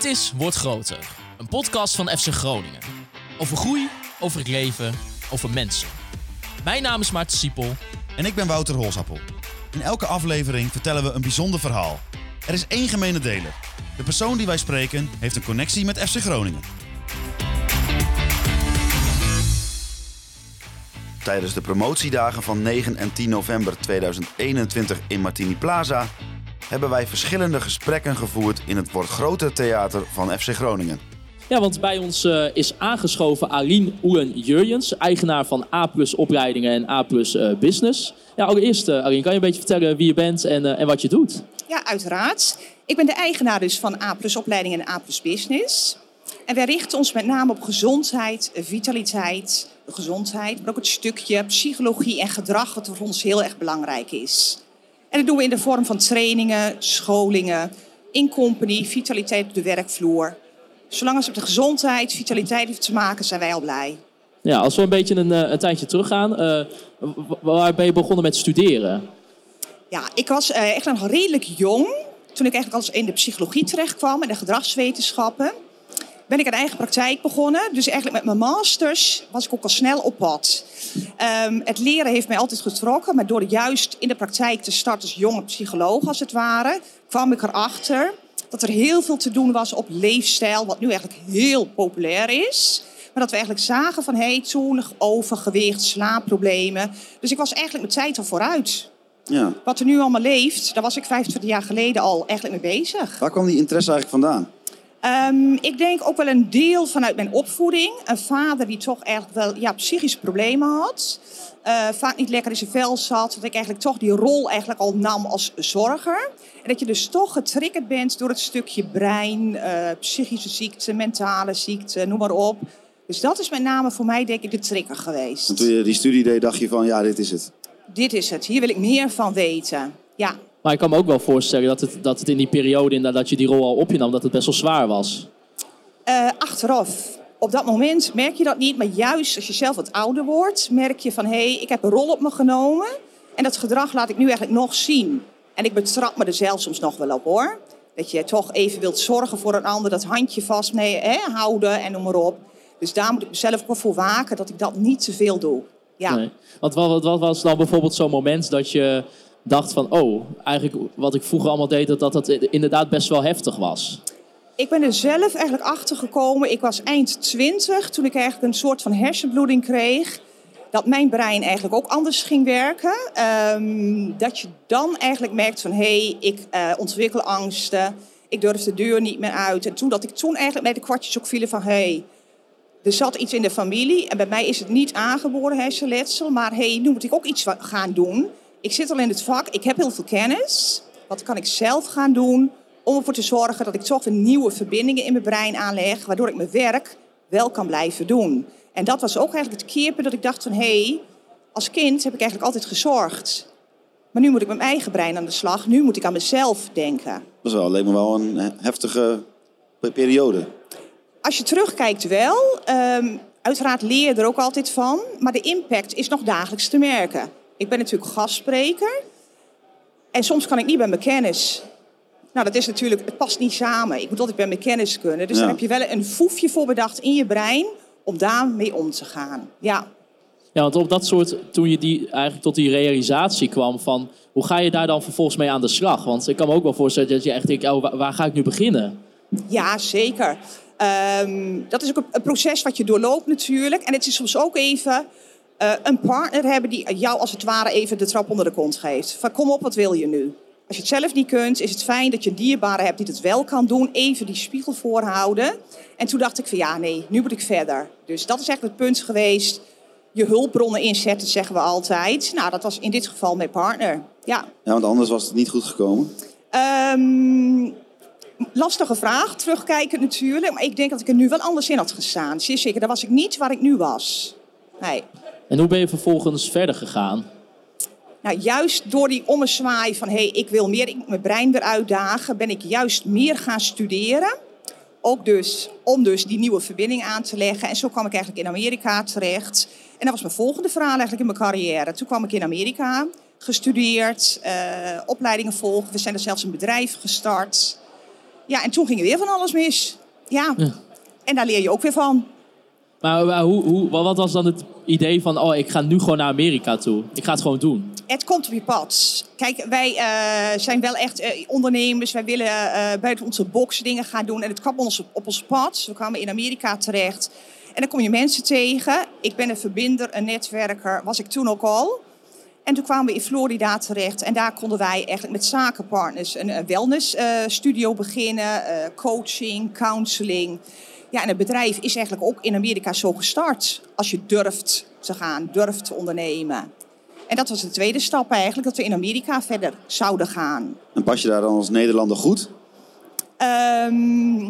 Dit is Word Groter, een podcast van FC Groningen. Over groei, over het leven, over mensen. Mijn naam is Maarten Siepel. En ik ben Wouter Holsappel. In elke aflevering vertellen we een bijzonder verhaal. Er is één gemene deler. De persoon die wij spreken heeft een connectie met FC Groningen. Tijdens de promotiedagen van 9 en 10 november 2021 in Martini Plaza hebben wij verschillende gesprekken gevoerd in het Wordt Groter Theater van FC Groningen. Ja, want bij ons eh, is aangeschoven Aline Oelen-Jurjens, eigenaar van A Plus Opleidingen en A Plus eh, Business. Ja, allereerst, uh, Aline, kan je een beetje vertellen wie je bent en, en wat je doet? Ja, uiteraard. Ik ben de eigenaar dus van A Plus Opleidingen en A Plus Business. En wij richten ons met name op gezondheid, vitaliteit, gezondheid, maar ook het stukje psychologie en gedrag, wat voor ons heel erg belangrijk is. En dat doen we in de vorm van trainingen, scholingen, in company, vitaliteit op de werkvloer. Zolang als het met de gezondheid, vitaliteit heeft te maken, zijn wij al blij. Ja, als we een beetje een, een tijdje teruggaan, uh, waar ben je begonnen met studeren? Ja, ik was uh, echt nog redelijk jong toen ik eigenlijk als in de psychologie terecht kwam en de gedragswetenschappen ben ik een eigen praktijk begonnen. Dus eigenlijk met mijn masters was ik ook al snel op pad. Um, het leren heeft mij altijd getrokken, maar door juist in de praktijk te starten als jonge psycholoog als het ware, kwam ik erachter dat er heel veel te doen was op leefstijl, wat nu eigenlijk heel populair is. Maar dat we eigenlijk zagen van hey, toen overgewicht, slaapproblemen. Dus ik was eigenlijk mijn tijd al vooruit. Ja. Wat er nu allemaal leeft, daar was ik 25 jaar geleden al eigenlijk mee bezig. Waar kwam die interesse eigenlijk vandaan? Um, ik denk ook wel een deel vanuit mijn opvoeding. Een vader die toch eigenlijk wel ja, psychische problemen had. Uh, vaak niet lekker in zijn vel zat. Dat ik eigenlijk toch die rol eigenlijk al nam als zorger. En dat je dus toch getriggerd bent door het stukje brein, uh, psychische ziekte, mentale ziekte, noem maar op. Dus dat is met name voor mij denk ik de trigger geweest. En toen je die studie deed, dacht je van ja, dit is het. Dit is het. Hier wil ik meer van weten. Ja. Maar ik kan me ook wel voorstellen dat het, dat het in die periode dat je die rol al op je nam, dat het best wel zwaar was. Uh, achteraf. Op dat moment merk je dat niet, maar juist als je zelf wat ouder wordt, merk je van hé, hey, ik heb een rol op me genomen. En dat gedrag laat ik nu eigenlijk nog zien. En ik betrap me er zelf soms nog wel op hoor. Dat je toch even wilt zorgen voor een ander, dat handje vast mee hè, houden en noem maar op. Dus daar moet ik mezelf ook voor waken dat ik dat niet te veel doe. Ja. Nee. Want wat, wat was dan bijvoorbeeld zo'n moment dat je dacht van, oh, eigenlijk wat ik vroeger allemaal deed, dat dat, inderdaad best wel heftig was? Ik ben er zelf eigenlijk achter gekomen. Ik was eind twintig toen ik eigenlijk een soort van hersenbloeding kreeg. Dat mijn brein eigenlijk ook anders ging werken. Um, dat je dan eigenlijk merkt van hé, hey, ik uh, ontwikkel angsten. Ik durf de deur niet meer uit. En toen dat ik toen eigenlijk met de kwartjes ook vielen van hé, hey, er zat iets in de familie. En bij mij is het niet aangeboren hersenletsel. Maar hé, hey, nu moet ik ook iets gaan doen ik zit al in het vak, ik heb heel veel kennis. Wat kan ik zelf gaan doen om ervoor te zorgen dat ik toch een nieuwe verbindingen in mijn brein aanleg, waardoor ik mijn werk wel kan blijven doen. En dat was ook eigenlijk het keerpunt dat ik dacht van hé, hey, als kind heb ik eigenlijk altijd gezorgd. Maar nu moet ik met mijn eigen brein aan de slag. Nu moet ik aan mezelf denken. Dat is wel, leek me wel een heftige periode. Als je terugkijkt wel. Um, uiteraard leer je er ook altijd van. Maar de impact is nog dagelijks te merken. Ik ben natuurlijk gastspreker. En soms kan ik niet bij mijn kennis. Nou, dat is natuurlijk, het past niet samen. Ik moet altijd bij mijn kennis kunnen. Dus ja. dan heb je wel een foefje voor bedacht in je brein om daarmee om te gaan. Ja. Ja, want op dat soort, toen je die, eigenlijk tot die realisatie kwam van... hoe ga je daar dan vervolgens mee aan de slag? Want ik kan me ook wel voorstellen dat je echt denkt, oh, waar, ga ik nu beginnen? Ja, zeker. Um, dat is ook een proces wat je doorloopt natuurlijk. En het is soms ook even uh, een partner hebben die jou als het ware even de trap onder de kont geeft. Van kom op, wat wil je nu? Als je het zelf niet kunt, is het fijn dat je een dierbare hebt die het wel kan doen. Even die spiegel voorhouden. En toen dacht ik van ja, nee, nu moet ik verder. Dus dat is eigenlijk het punt geweest. Je hulpbronnen inzetten, zeggen we altijd. Nou, dat was in dit geval mijn partner. Ja, ja want anders was het niet goed gekomen. Um, lastige vraag, terugkijken natuurlijk. Maar ik denk dat ik er nu wel anders in had gestaan. Zeer zeker, daar was ik niet waar ik nu was. Nee. En hoe ben je vervolgens verder gegaan? Nou, juist door die ommezwaai van hé, hey, ik wil meer, ik moet mijn brein weer uitdagen, ben ik juist meer gaan studeren. Ook dus om dus die nieuwe verbinding aan te leggen. En zo kwam ik eigenlijk in Amerika terecht. En dat was mijn volgende verhaal eigenlijk in mijn carrière. Toen kwam ik in Amerika, gestudeerd, uh, opleidingen volgen. We zijn er zelfs een bedrijf gestart. Ja, en toen ging er weer van alles mis. Ja. Ja. En daar leer je ook weer van. Maar, hoe, hoe, wat was dan het idee van, oh, ik ga nu gewoon naar Amerika toe. Ik ga het gewoon doen. Het komt op je pad. Kijk, wij eh, zijn wel echt eh, ondernemers. Wij willen eh, buiten onze box dingen gaan doen. En het kwam ons op ons pad. We kwamen in Amerika terecht. En dan kom je mensen tegen. Ik ben een verbinder, een netwerker. Was ik toen ook al. En toen kwamen we in Florida terecht. En daar konden wij eigenlijk met zakenpartners een, wellnessstudio beginnen. coaching, counseling. Ja, en het bedrijf is eigenlijk ook in Amerika zo gestart. Als je durft te gaan, durft te ondernemen. En dat was de tweede stap eigenlijk, dat we in Amerika verder zouden gaan. En pas je daar dan als Nederlander goed? Ehm,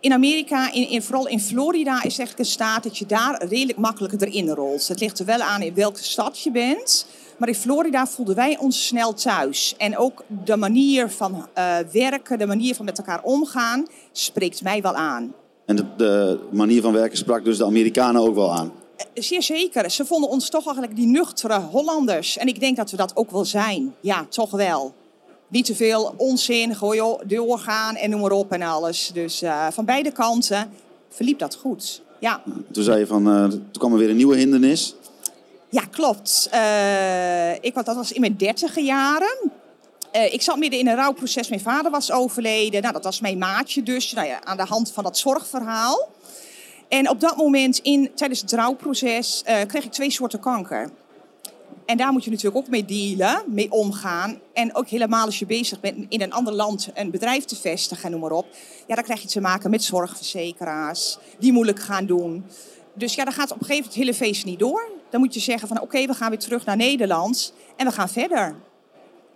in Amerika, in, in, vooral in Florida, is eigenlijk een staat dat je daar redelijk makkelijk erin rolt. Het ligt er wel aan in welke stad je bent. Maar in Florida voelden wij ons snel thuis. En ook de manier van eh, werken, de manier van met elkaar omgaan, spreekt mij wel aan. En de, de manier van werken sprak dus de Amerikanen ook wel aan. Zeer zeker. Ze vonden ons toch eigenlijk die nuchtere Hollanders. En ik denk dat we dat ook wel zijn. Ja, toch wel. Niet te veel onzin, gooi doorgaan en noem maar op en alles. Dus eh, van beide kanten verliep dat goed. Ja, Toen zei je van, eh, toen kwam er weer een nieuwe hindernis. ja klopt. Eh, ik, dat was in mijn dertige jaren. Eh, ik zat midden in een rouwproces. Mijn vader was overleden. Nou, dat was mijn maatje dus. Nou ja, aan de hand van dat zorgverhaal. En op dat moment, in, tijdens het rouwproces, eh, kreeg ik twee soorten kanker. En daar moet je natuurlijk ook mee dealen, mee omgaan. En ook helemaal als je bezig bent in een ander land een bedrijf te vestigen, noem maar op. Ja, dan krijg je te maken met zorgverzekeraars, die moeilijk gaan doen. Dus ja, dan gaat op een gegeven moment het hele feest niet door. Dan moet je zeggen van oké, we gaan weer terug naar Nederland en we gaan verder.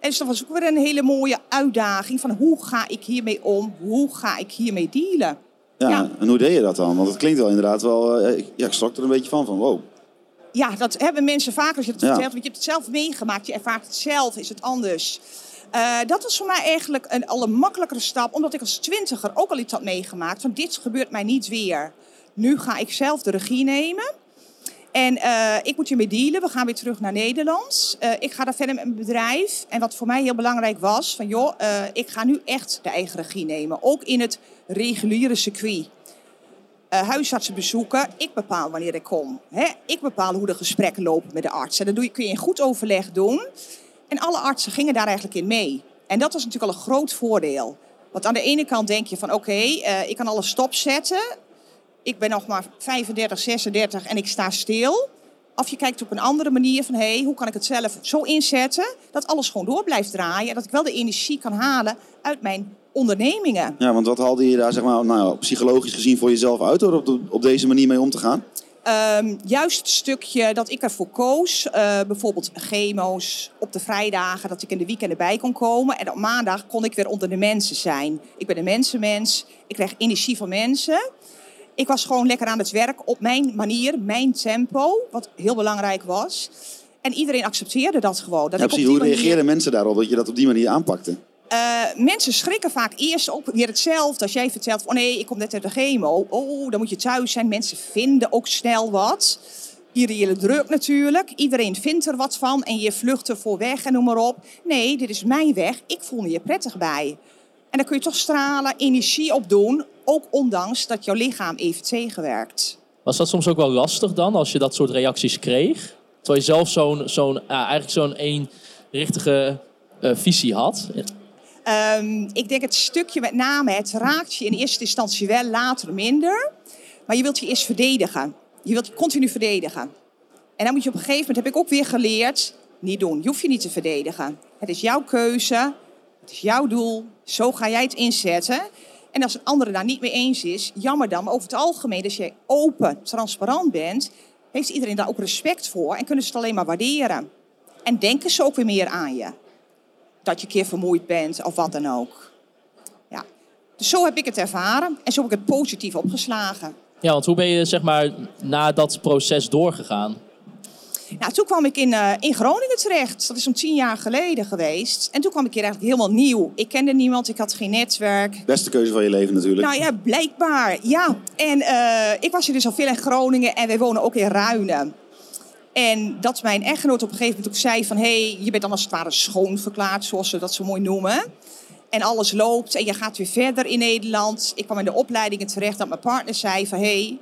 En dus dat was ook weer een hele mooie uitdaging van hoe ga ik hiermee om? Hoe ga ik hiermee dealen? Ja, Ja. En hoe deed je dat dan? Want het klinkt wel inderdaad wel... eh, ik- ja, ik schrok er een beetje van, van wow. Ja, dat hebben mensen vaak als je het Ja. vertelt. Want je hebt het zelf meegemaakt. Je ervaart het zelf. Is het anders? Eh, dat was voor mij eigenlijk een al een makkelijkere stap. Omdat ik als twintiger ook al iets had meegemaakt. Van dit gebeurt mij niet weer. Nu ga ik zelf de regie nemen. En eh, ik moet hiermee dealen. We gaan weer terug naar Nederland. Eh, ik ga daar verder met mijn bedrijf. En wat voor mij heel belangrijk was. Van joh, eh, ik ga nu echt de eigen regie nemen. Ook in het reguliere circuit huisartsen bezoeken. Ik bepaal wanneer ik kom. Hè? Ik bepaal hoe de gesprekken lopen met de arts. En dat doe je, kun je in goed overleg doen. En alle artsen gingen daar eigenlijk in mee. En dat was natuurlijk al een groot voordeel. Want aan de ene kant denk je van oké, ik kan alles stopzetten. Ik ben nog maar 35, 36 en ik sta stil. Of je kijkt op een andere manier van hé, hey, hoe kan ik het zelf zo inzetten dat alles gewoon door blijft draaien. En dat ik wel de energie kan halen uit mijn ondernemingen. Ja, want wat haalde je daar zeg maar, nou, psychologisch gezien voor jezelf uit door op, de- op deze manier mee om te gaan? Ehm, juist het stukje dat ik ervoor koos, eh, bijvoorbeeld chemo's op de vrijdagen, dat ik in de weekenden bij kon komen. En op maandag kon ik weer onder de mensen zijn. Ik ben een mensenmens, ik krijg energie van mensen. Ik was gewoon lekker aan het werk op mijn manier, mijn tempo, wat heel belangrijk was. En iedereen accepteerde dat gewoon. Dat Ja, op precies. Hoe manier- reageerden mensen daarop dat je dat op die manier aanpakte? eh, mensen schrikken vaak eerst ook weer hetzelfde. Als jij vertelt oh nee, ik kom net uit de chemo. Oh, dan moet je thuis zijn. Mensen vinden ook snel wat. Irreële druk natuurlijk. Iedereen vindt er wat van en je vlucht ervoor weg en noem maar op. Nee, dit is mijn weg. Ik voel me hier prettig bij. En dan kun je toch stralen, energie opdoen. Ook ondanks dat jouw lichaam even tegenwerkt. Was dat soms ook wel lastig dan, als je dat soort reacties kreeg? Terwijl je zelf zo'n, zo'n, ja, eigenlijk zo'n eenrichtige eh, visie had. Ehm, ik denk het stukje met name, het raakt je in eerste instantie wel, later minder. Maar je wilt je eerst verdedigen. Je wilt je continu verdedigen. En dan moet je op een gegeven moment, heb ik ook weer geleerd, niet doen. Je hoeft je niet te verdedigen. Het is jouw keuze, het is jouw doel, zo ga jij het inzetten. En als een andere daar niet mee eens is, jammer dan. Maar over het algemeen, als je open, transparant bent, heeft iedereen daar ook respect voor en kunnen ze het alleen maar waarderen. En denken ze ook weer meer aan je dat je een keer vermoeid bent of wat dan ook. Ja. Dus zo heb ik het ervaren en zo heb ik het positief opgeslagen. Ja, want hoe ben je zeg maar na dat proces doorgegaan? Nou, toen kwam ik in, eh, in Groningen terecht. Dat is zo'n tien jaar geleden geweest. En toen kwam ik hier eigenlijk helemaal nieuw. Ik kende niemand, ik had geen netwerk. Beste keuze van je leven natuurlijk. Nou ja, blijkbaar. Ja. En eh, ik was hier dus al veel in Groningen en wij wonen ook in Ruinen. En dat mijn echtgenoot op een gegeven moment ook zei van... hé, hey, je bent dan als het ware schoon verklaard, zoals ze dat zo mooi noemen. en alles loopt en je gaat weer verder in Nederland. Ik kwam in de opleidingen terecht dat mijn partner zei van... hé, hey,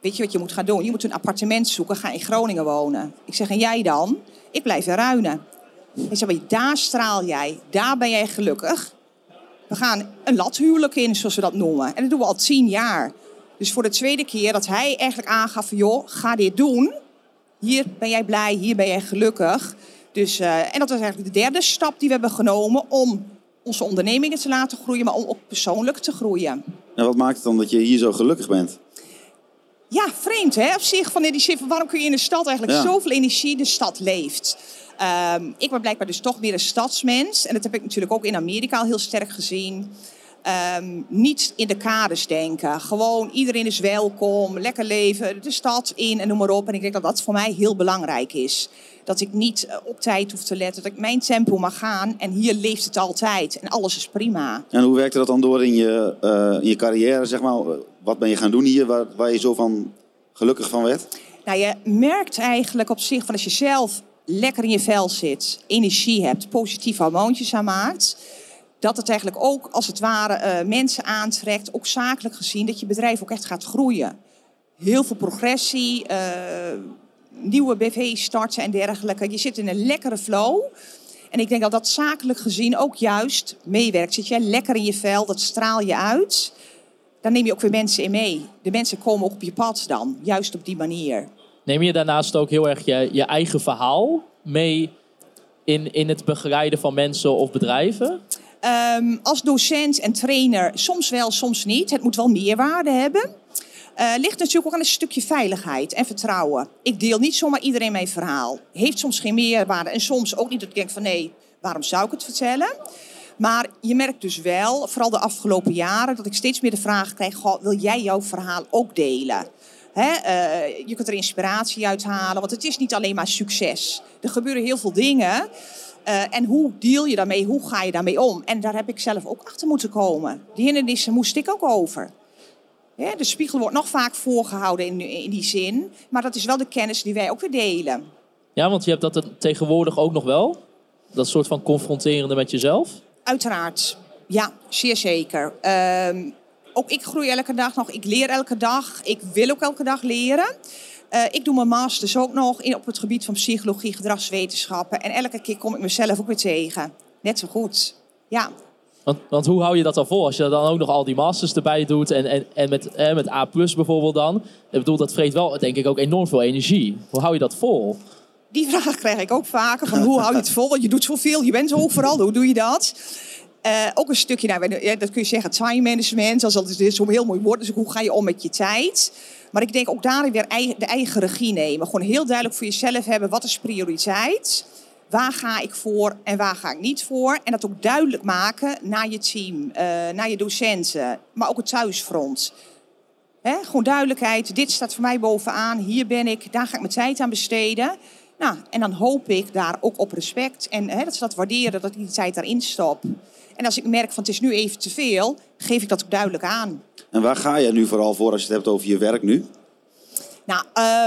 weet je wat je moet gaan doen? Je moet een appartement zoeken, ga in Groningen wonen. Ik zeg, en jij dan? Ik blijf in Ruinen. Hij zei, daar straal jij, daar ben jij gelukkig. We gaan een lathuwelijk in, zoals we dat noemen. En dat doen we al tien jaar. Dus voor de tweede keer dat hij eigenlijk aangaf joh, ga dit doen. Hier ben jij blij, hier ben jij gelukkig. Dus, uh, en dat was eigenlijk de derde stap die we hebben genomen... om onze ondernemingen te laten groeien, maar om ook persoonlijk te groeien. En wat maakt het dan dat je hier zo gelukkig bent? Ja, vreemd hè, op zich. Van die zin, waarom kun je in de stad eigenlijk zoveel energie, de stad leeft. Um, ik ben blijkbaar dus toch meer een stadsmens. En dat heb ik natuurlijk ook in Amerika al heel sterk gezien. Um, niet in de kaders denken. Gewoon iedereen is welkom, lekker leven, de stad in en noem maar op. En ik denk dat dat voor mij heel belangrijk is. Dat ik niet eh, op tijd hoef te letten, dat ik mijn tempo mag gaan. En hier leeft het altijd en alles is prima. En hoe werkte dat dan door in je, uh, in je carrière, zeg maar? Wat ben je gaan doen hier waar, waar je zo van gelukkig van werd? Nou, je merkt eigenlijk op zich van als je zelf lekker in je vel zit, energie hebt, positieve hormoontjes aanmaakt dat het eigenlijk ook als het ware uh, mensen aantrekt, ook zakelijk gezien, dat je bedrijf ook echt gaat groeien. Heel veel progressie, uh, nieuwe BV-starten en dergelijke. Je zit in een lekkere flow. En ik denk dat dat zakelijk gezien ook juist meewerkt. Zit jij lekker in je vel, dat straal je uit. Dan neem je ook weer mensen in mee. De mensen komen ook op je pad dan, juist op die manier. Neem je daarnaast ook heel erg je, je eigen verhaal mee in, in het begeleiden van mensen of bedrijven? Um, als docent en trainer soms wel, soms niet. Het moet wel meerwaarde hebben. Uh, ligt natuurlijk ook aan een stukje veiligheid en vertrouwen. Ik deel niet zomaar iedereen mijn verhaal. Heeft soms geen meerwaarde en soms ook niet dat ik denk van nee, waarom zou ik het vertellen? Maar je merkt dus wel, vooral de afgelopen jaren, dat ik steeds meer de vraag krijg: goh, wil jij jouw verhaal ook delen? He, uh, je kunt er inspiratie uit halen, want het is niet alleen maar succes. Er gebeuren heel veel dingen. Uh, en hoe deal je daarmee? Hoe ga je daarmee om? En daar heb ik zelf ook achter moeten komen. Die hindernissen moest ik ook over. Ja, de spiegel wordt nog vaak voorgehouden in, in die zin. Maar dat is wel de kennis die wij ook weer delen. Ja, want je hebt dat tegenwoordig ook nog wel? Dat soort van confronterende met jezelf? Uiteraard. Ja, zeer zeker. Uh, ook ik groei elke dag nog. Ik leer elke dag. Ik wil ook elke dag leren. Uh, ik doe mijn masters ook nog in, op het gebied van psychologie, gedragswetenschappen. En elke keer kom ik mezelf ook weer tegen. Net zo goed. Ja. Want, want hoe hou je dat dan vol als je dan ook nog al die masters erbij doet en, en, en met, eh, met A bijvoorbeeld dan? Ik bedoel, dat vreet wel denk ik ook enorm veel energie. Hoe hou je dat vol? Die vraag krijg ik ook vaker. Van hoe hou je het vol? Want je doet zoveel, je bent zo overal. Hoe doe je dat? Uh, ook een stukje, nou, dat kun je zeggen, time management. Dat is zo'n heel mooi woord. Dus hoe ga je om met je tijd? Maar ik denk ook daarin weer de eigen regie nemen. Gewoon heel duidelijk voor jezelf hebben, wat is prioriteit? Waar ga ik voor en waar ga ik niet voor? En dat ook duidelijk maken naar je team, uh, naar je docenten, maar ook het thuisfront. Hè? Gewoon duidelijkheid, dit staat voor mij bovenaan, hier ben ik, daar ga ik mijn tijd aan besteden. Nou, en dan hoop ik daar ook op respect en hè, dat ze dat waarderen, dat ik die tijd daarin stop. En als ik merk van het is nu even te veel, geef ik dat ook duidelijk aan. En waar ga je nu vooral voor als je het hebt over je werk nu? Nou,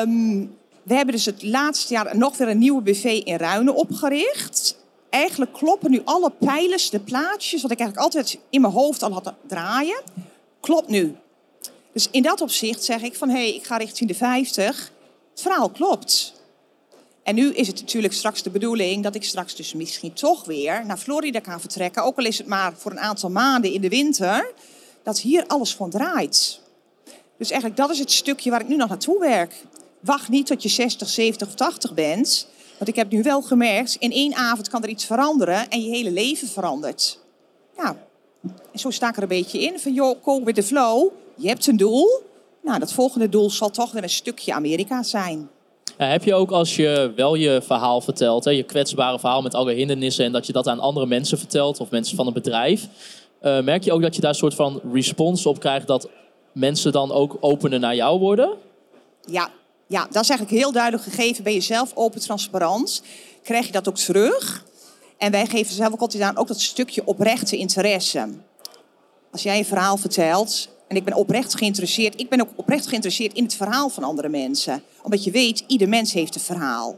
um, we hebben dus het laatste jaar nog weer een nieuwe BV in Ruinen opgericht. Eigenlijk kloppen nu alle pijlers, de plaatjes, wat ik eigenlijk altijd in mijn hoofd al had draaien, klopt nu. Dus in dat opzicht zeg ik van, hé, hey, ik ga richting de 50. Het verhaal klopt. En nu is het natuurlijk straks de bedoeling dat ik straks dus misschien toch weer naar Florida kan vertrekken. Ook al is het maar voor een aantal maanden in de winter. Dat hier alles van draait. Dus eigenlijk dat is het stukje waar ik nu nog naartoe werk. Wacht niet tot je 60, 70 of 80 bent. Want ik heb nu wel gemerkt, in één avond kan er iets veranderen en je hele leven verandert. Ja, en zo sta ik er een beetje in. Van joh, go with the flow. Je hebt een doel. Nou, dat volgende doel zal toch weer een stukje Amerika zijn. Ja, heb je ook als je wel je verhaal vertelt, hè, je kwetsbare verhaal met alle hindernissen, en dat je dat aan andere mensen vertelt of mensen van een bedrijf, uh, merk je ook dat je daar een soort van respons op krijgt dat mensen dan ook opener naar jou worden? Ja, ja, dat is eigenlijk heel duidelijk gegeven. Ben je zelf open, transparant, krijg je dat ook terug. En wij geven zelf ook altijd aan ook dat stukje oprechte interesse. Als jij een verhaal vertelt en ik ben oprecht geïnteresseerd. Ik ben ook oprecht geïnteresseerd in het verhaal van andere mensen. Omdat je weet, ieder mens heeft een verhaal.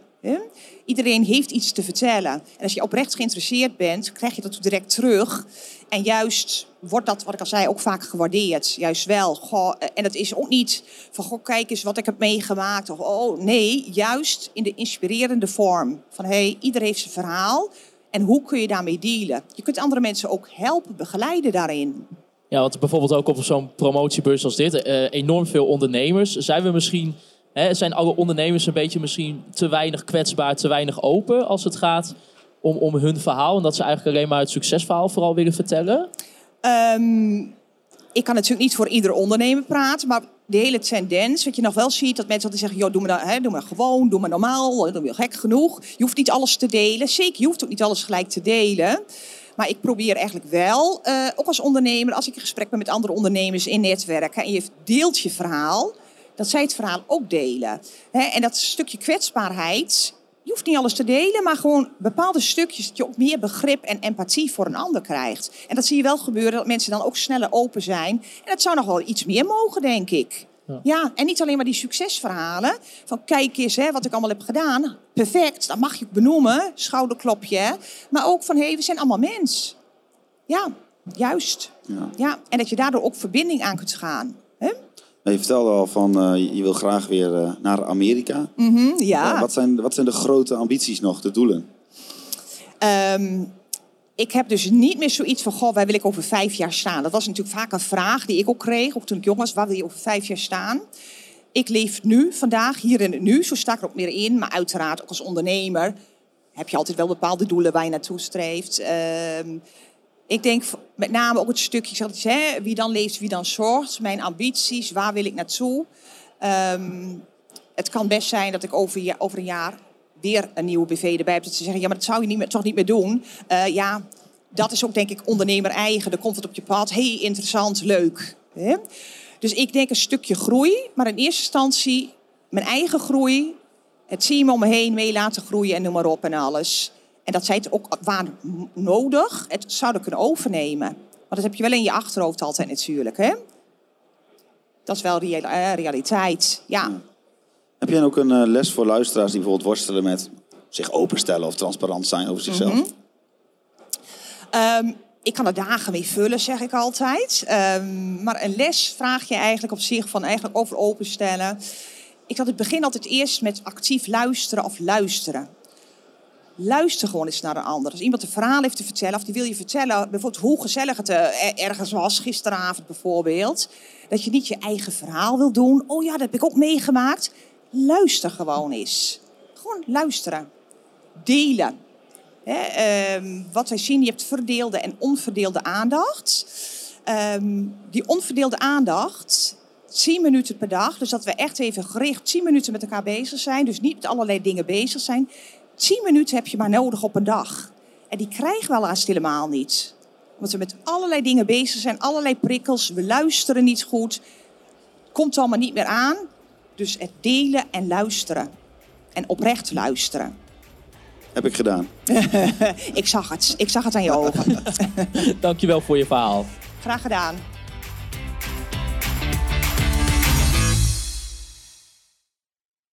Iedereen heeft iets te vertellen. En als je oprecht geïnteresseerd bent, krijg je dat direct terug. En juist wordt dat, wat ik al zei, ook vaak gewaardeerd. Juist wel. Goh, eh, en dat is ook niet van, goh, kijk eens wat ik heb meegemaakt. Of, oh, nee, juist in de inspirerende vorm. Van, hé, hey, ieder heeft zijn verhaal. En hoe kun je daarmee dealen? Je kunt andere mensen ook helpen, begeleiden daarin. Ja, want bijvoorbeeld ook op zo'n promotiebeurs als dit, eh, enorm veel ondernemers. Zijn we misschien, hè, zijn alle ondernemers een beetje misschien te weinig kwetsbaar, te weinig open als het gaat om, om hun verhaal? En dat ze eigenlijk alleen maar het succesverhaal vooral willen vertellen? Ehm, ik kan natuurlijk niet voor ieder ondernemer praten, maar de hele tendens, wat je nog wel ziet, dat mensen altijd zeggen, joh, doe hè, doe maar gewoon, doe maar normaal, doe maar gek genoeg. Je hoeft niet alles te delen. Zeker, je hoeft ook niet alles gelijk te delen. Maar ik probeer eigenlijk wel, uh, ook als ondernemer, als ik in gesprek ben met andere ondernemers in netwerken en je deelt je verhaal, dat zij het verhaal ook delen. en dat stukje kwetsbaarheid, je hoeft niet alles te delen, maar gewoon bepaalde stukjes dat je ook meer begrip en empathie voor een ander krijgt. En dat zie je wel gebeuren, dat mensen dan ook sneller open zijn. En dat zou nog wel iets meer mogen, denk ik. Ja. ja. en niet alleen maar die succesverhalen. Van kijk eens hè, wat ik allemaal heb gedaan. Perfect, dat mag je benoemen. Schouderklopje. Maar ook van hé, hey, we zijn allemaal mens. Ja, juist. Ja. ja. En dat je daardoor ook verbinding aan kunt gaan. Hè? Je vertelde al van uh, je wil graag weer uh, naar Amerika. Mm -hmm, ja. Uh, wat, zijn, wat zijn de grote ambities nog, de doelen? Um, ik heb dus niet meer zoiets van, goh, waar wil ik over vijf jaar staan? Dat was natuurlijk vaak een vraag die ik ook kreeg, ook toen ik jong was. Waar wil je over vijf jaar staan? Ik leef nu, vandaag, hier in het nu. Zo sta ik er ook meer in. Maar uiteraard, ook als ondernemer, heb je altijd wel bepaalde doelen waar je naartoe streeft. Uh, ik denk met name ook het stukje, ik hè, wie dan leeft, wie dan zorgt. Mijn ambities, waar wil ik naartoe? Um, het kan best zijn dat ik over, over een jaar weer een nieuwe BV erbij hebt. Dat ze zeggen, ja, maar dat zou je niet meer, toch niet meer doen. Uh, ja, dat is ook denk ik ondernemer eigen. Dan komt het op je pad. hey, interessant, leuk. Dus ik denk een stukje groei. Maar in eerste instantie mijn eigen groei. Het team om me heen mee laten groeien en noem maar op en alles. En dat zij het ook waar nodig het zouden kunnen overnemen. Want dat heb je wel in je achterhoofd altijd natuurlijk. Hè? Dat is wel eh, realiteit, ja. Heb jij ook een uh, les voor luisteraars die bijvoorbeeld worstelen met zich openstellen of transparant zijn over zichzelf? -hmm. um, ik kan er dagen mee vullen, zeg ik altijd. Um, maar een les vraag je eigenlijk op zich van eigenlijk over openstellen. Ik had het begin altijd eerst met actief luisteren of luisteren. Luister gewoon eens naar een ander. Als iemand een verhaal heeft te vertellen, of die wil je vertellen, bijvoorbeeld hoe gezellig het uh, ergens was, gisteravond bijvoorbeeld. Dat je niet je eigen verhaal wil doen. Oh ja, dat heb ik ook meegemaakt luister gewoon eens. Gewoon luisteren. Delen. um, wat wij zien, je hebt verdeelde en onverdeelde aandacht. Um, die onverdeelde aandacht, 10 minuten per dag. Dus dat we echt even gericht 10 minuten met elkaar bezig zijn. Dus niet met allerlei dingen bezig zijn. 10 minuten heb je maar nodig op een dag. En die krijgen we helaas helemaal niet. Omdat we met allerlei dingen bezig zijn, allerlei prikkels. We luisteren niet goed. Komt allemaal niet meer aan. Dus het delen en luisteren. En oprecht luisteren. Heb ik gedaan. ik zag het. Ik zag het aan je ogen. Dankjewel voor je verhaal. Graag gedaan.